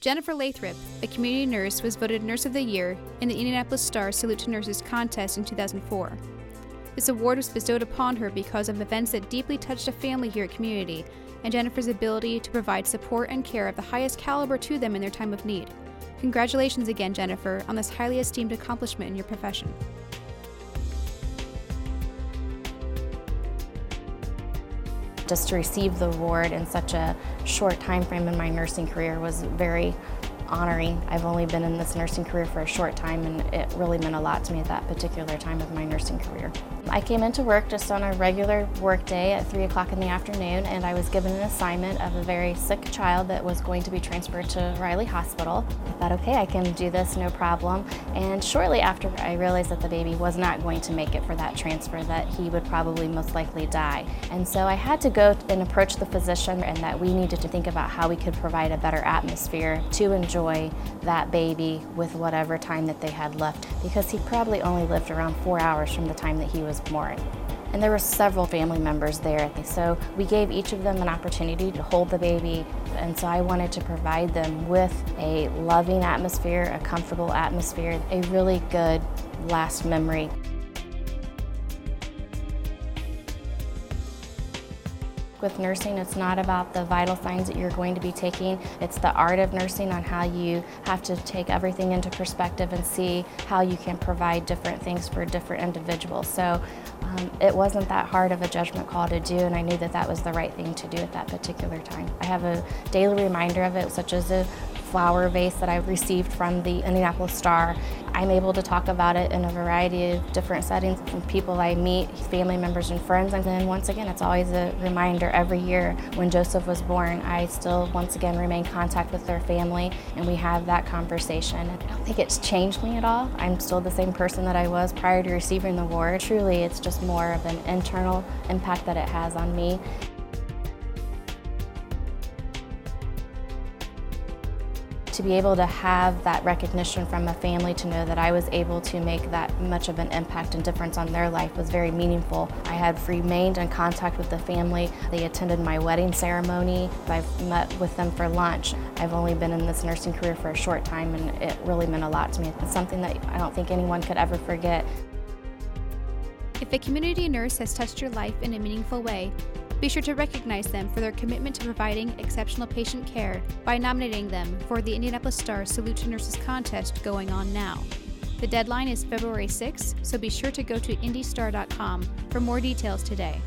Jennifer Lathrop, a community nurse, was voted Nurse of the Year in the Indianapolis Star Salute to Nurses contest in 2004. This award was bestowed upon her because of events that deeply touched a family here at community and Jennifer's ability to provide support and care of the highest caliber to them in their time of need. Congratulations again, Jennifer, on this highly esteemed accomplishment in your profession. Just to receive the award in such a short time frame in my nursing career was very honoring. I've only been in this nursing career for a short time and it really meant a lot to me at that particular time of my nursing career. I came into work just on a regular work day at 3 o'clock in the afternoon and I was given an assignment of a very sick child that was going to be transferred to Riley Hospital. I thought, okay, I can do this, no problem. And shortly after I realized that the baby was not going to make it for that transfer, that he would probably most likely die. And so I had to go and approach the physician and that we needed to think about how we could provide a better atmosphere to enjoy that baby with whatever time that they had left because he probably only lived around four hours from the time that he was born. And there were several family members there, so we gave each of them an opportunity to hold the baby. And so I wanted to provide them with a loving atmosphere, a comfortable atmosphere, a really good last memory. With nursing, it's not about the vital signs that you're going to be taking. It's the art of nursing on how you have to take everything into perspective and see how you can provide different things for different individuals. So um, it wasn't that hard of a judgment call to do, and I knew that that was the right thing to do at that particular time. I have a daily reminder of it, such as a flower vase that I received from the Indianapolis Star. I'm able to talk about it in a variety of different settings from people I meet, family members and friends. And then once again, it's always a reminder every year when Joseph was born, I still once again remain in contact with their family and we have that conversation. I don't think it's changed me at all. I'm still the same person that I was prior to receiving the award. Truly, it's just more of an internal impact that it has on me. To be able to have that recognition from a family to know that I was able to make that much of an impact and difference on their life was very meaningful. I had remained in contact with the family. They attended my wedding ceremony. I've met with them for lunch. I've only been in this nursing career for a short time and it really meant a lot to me. It's something that I don't think anyone could ever forget. If a community nurse has touched your life in a meaningful way, be sure to recognize them for their commitment to providing exceptional patient care by nominating them for the Indianapolis Star Salute to Nurses contest going on now. The deadline is February 6th, so be sure to go to indystar.com for more details today.